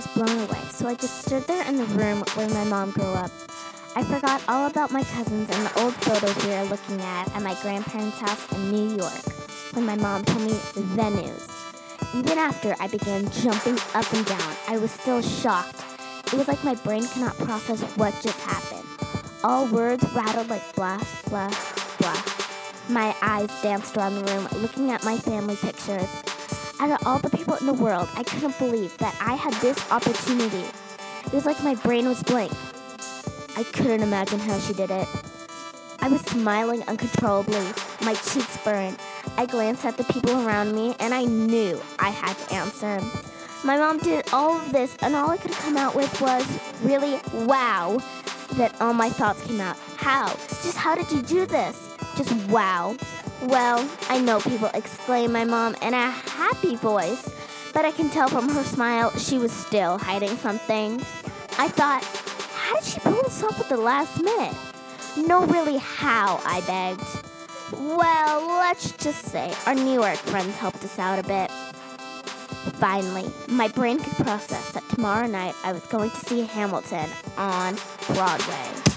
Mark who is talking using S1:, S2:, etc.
S1: so I just stood there in the room where my mom grew up. I forgot all about my cousins and the old photos we were looking at at my grandparents' house in New York when my mom told me the news. Even after I began jumping up and down, I was still shocked. It was like my brain cannot process what just happened. All words rattled like blah, blah, blah. My eyes danced around the room looking at my family pictures. Out of all the people in the world, I couldn't believe that I had this opportunity. It was like my brain was blank. I couldn't imagine how she did it. I was smiling uncontrollably. My cheeks burned. I glanced at the people around me and I knew I had to answer. My mom did all of this, and all I could come out with was, really, wow. Then all my thoughts came out. How? Just how did you do this? Just wow. Well, I know people exclaim my mom in a happy voice, but I can tell from her smile she was still hiding something. I thought, how did she pull this off at the last minute? No, really, how? I begged. Well, let's just say our New York friends helped us out a bit. Finally, my brain could process that tomorrow night I was going to see Hamilton on Broadway.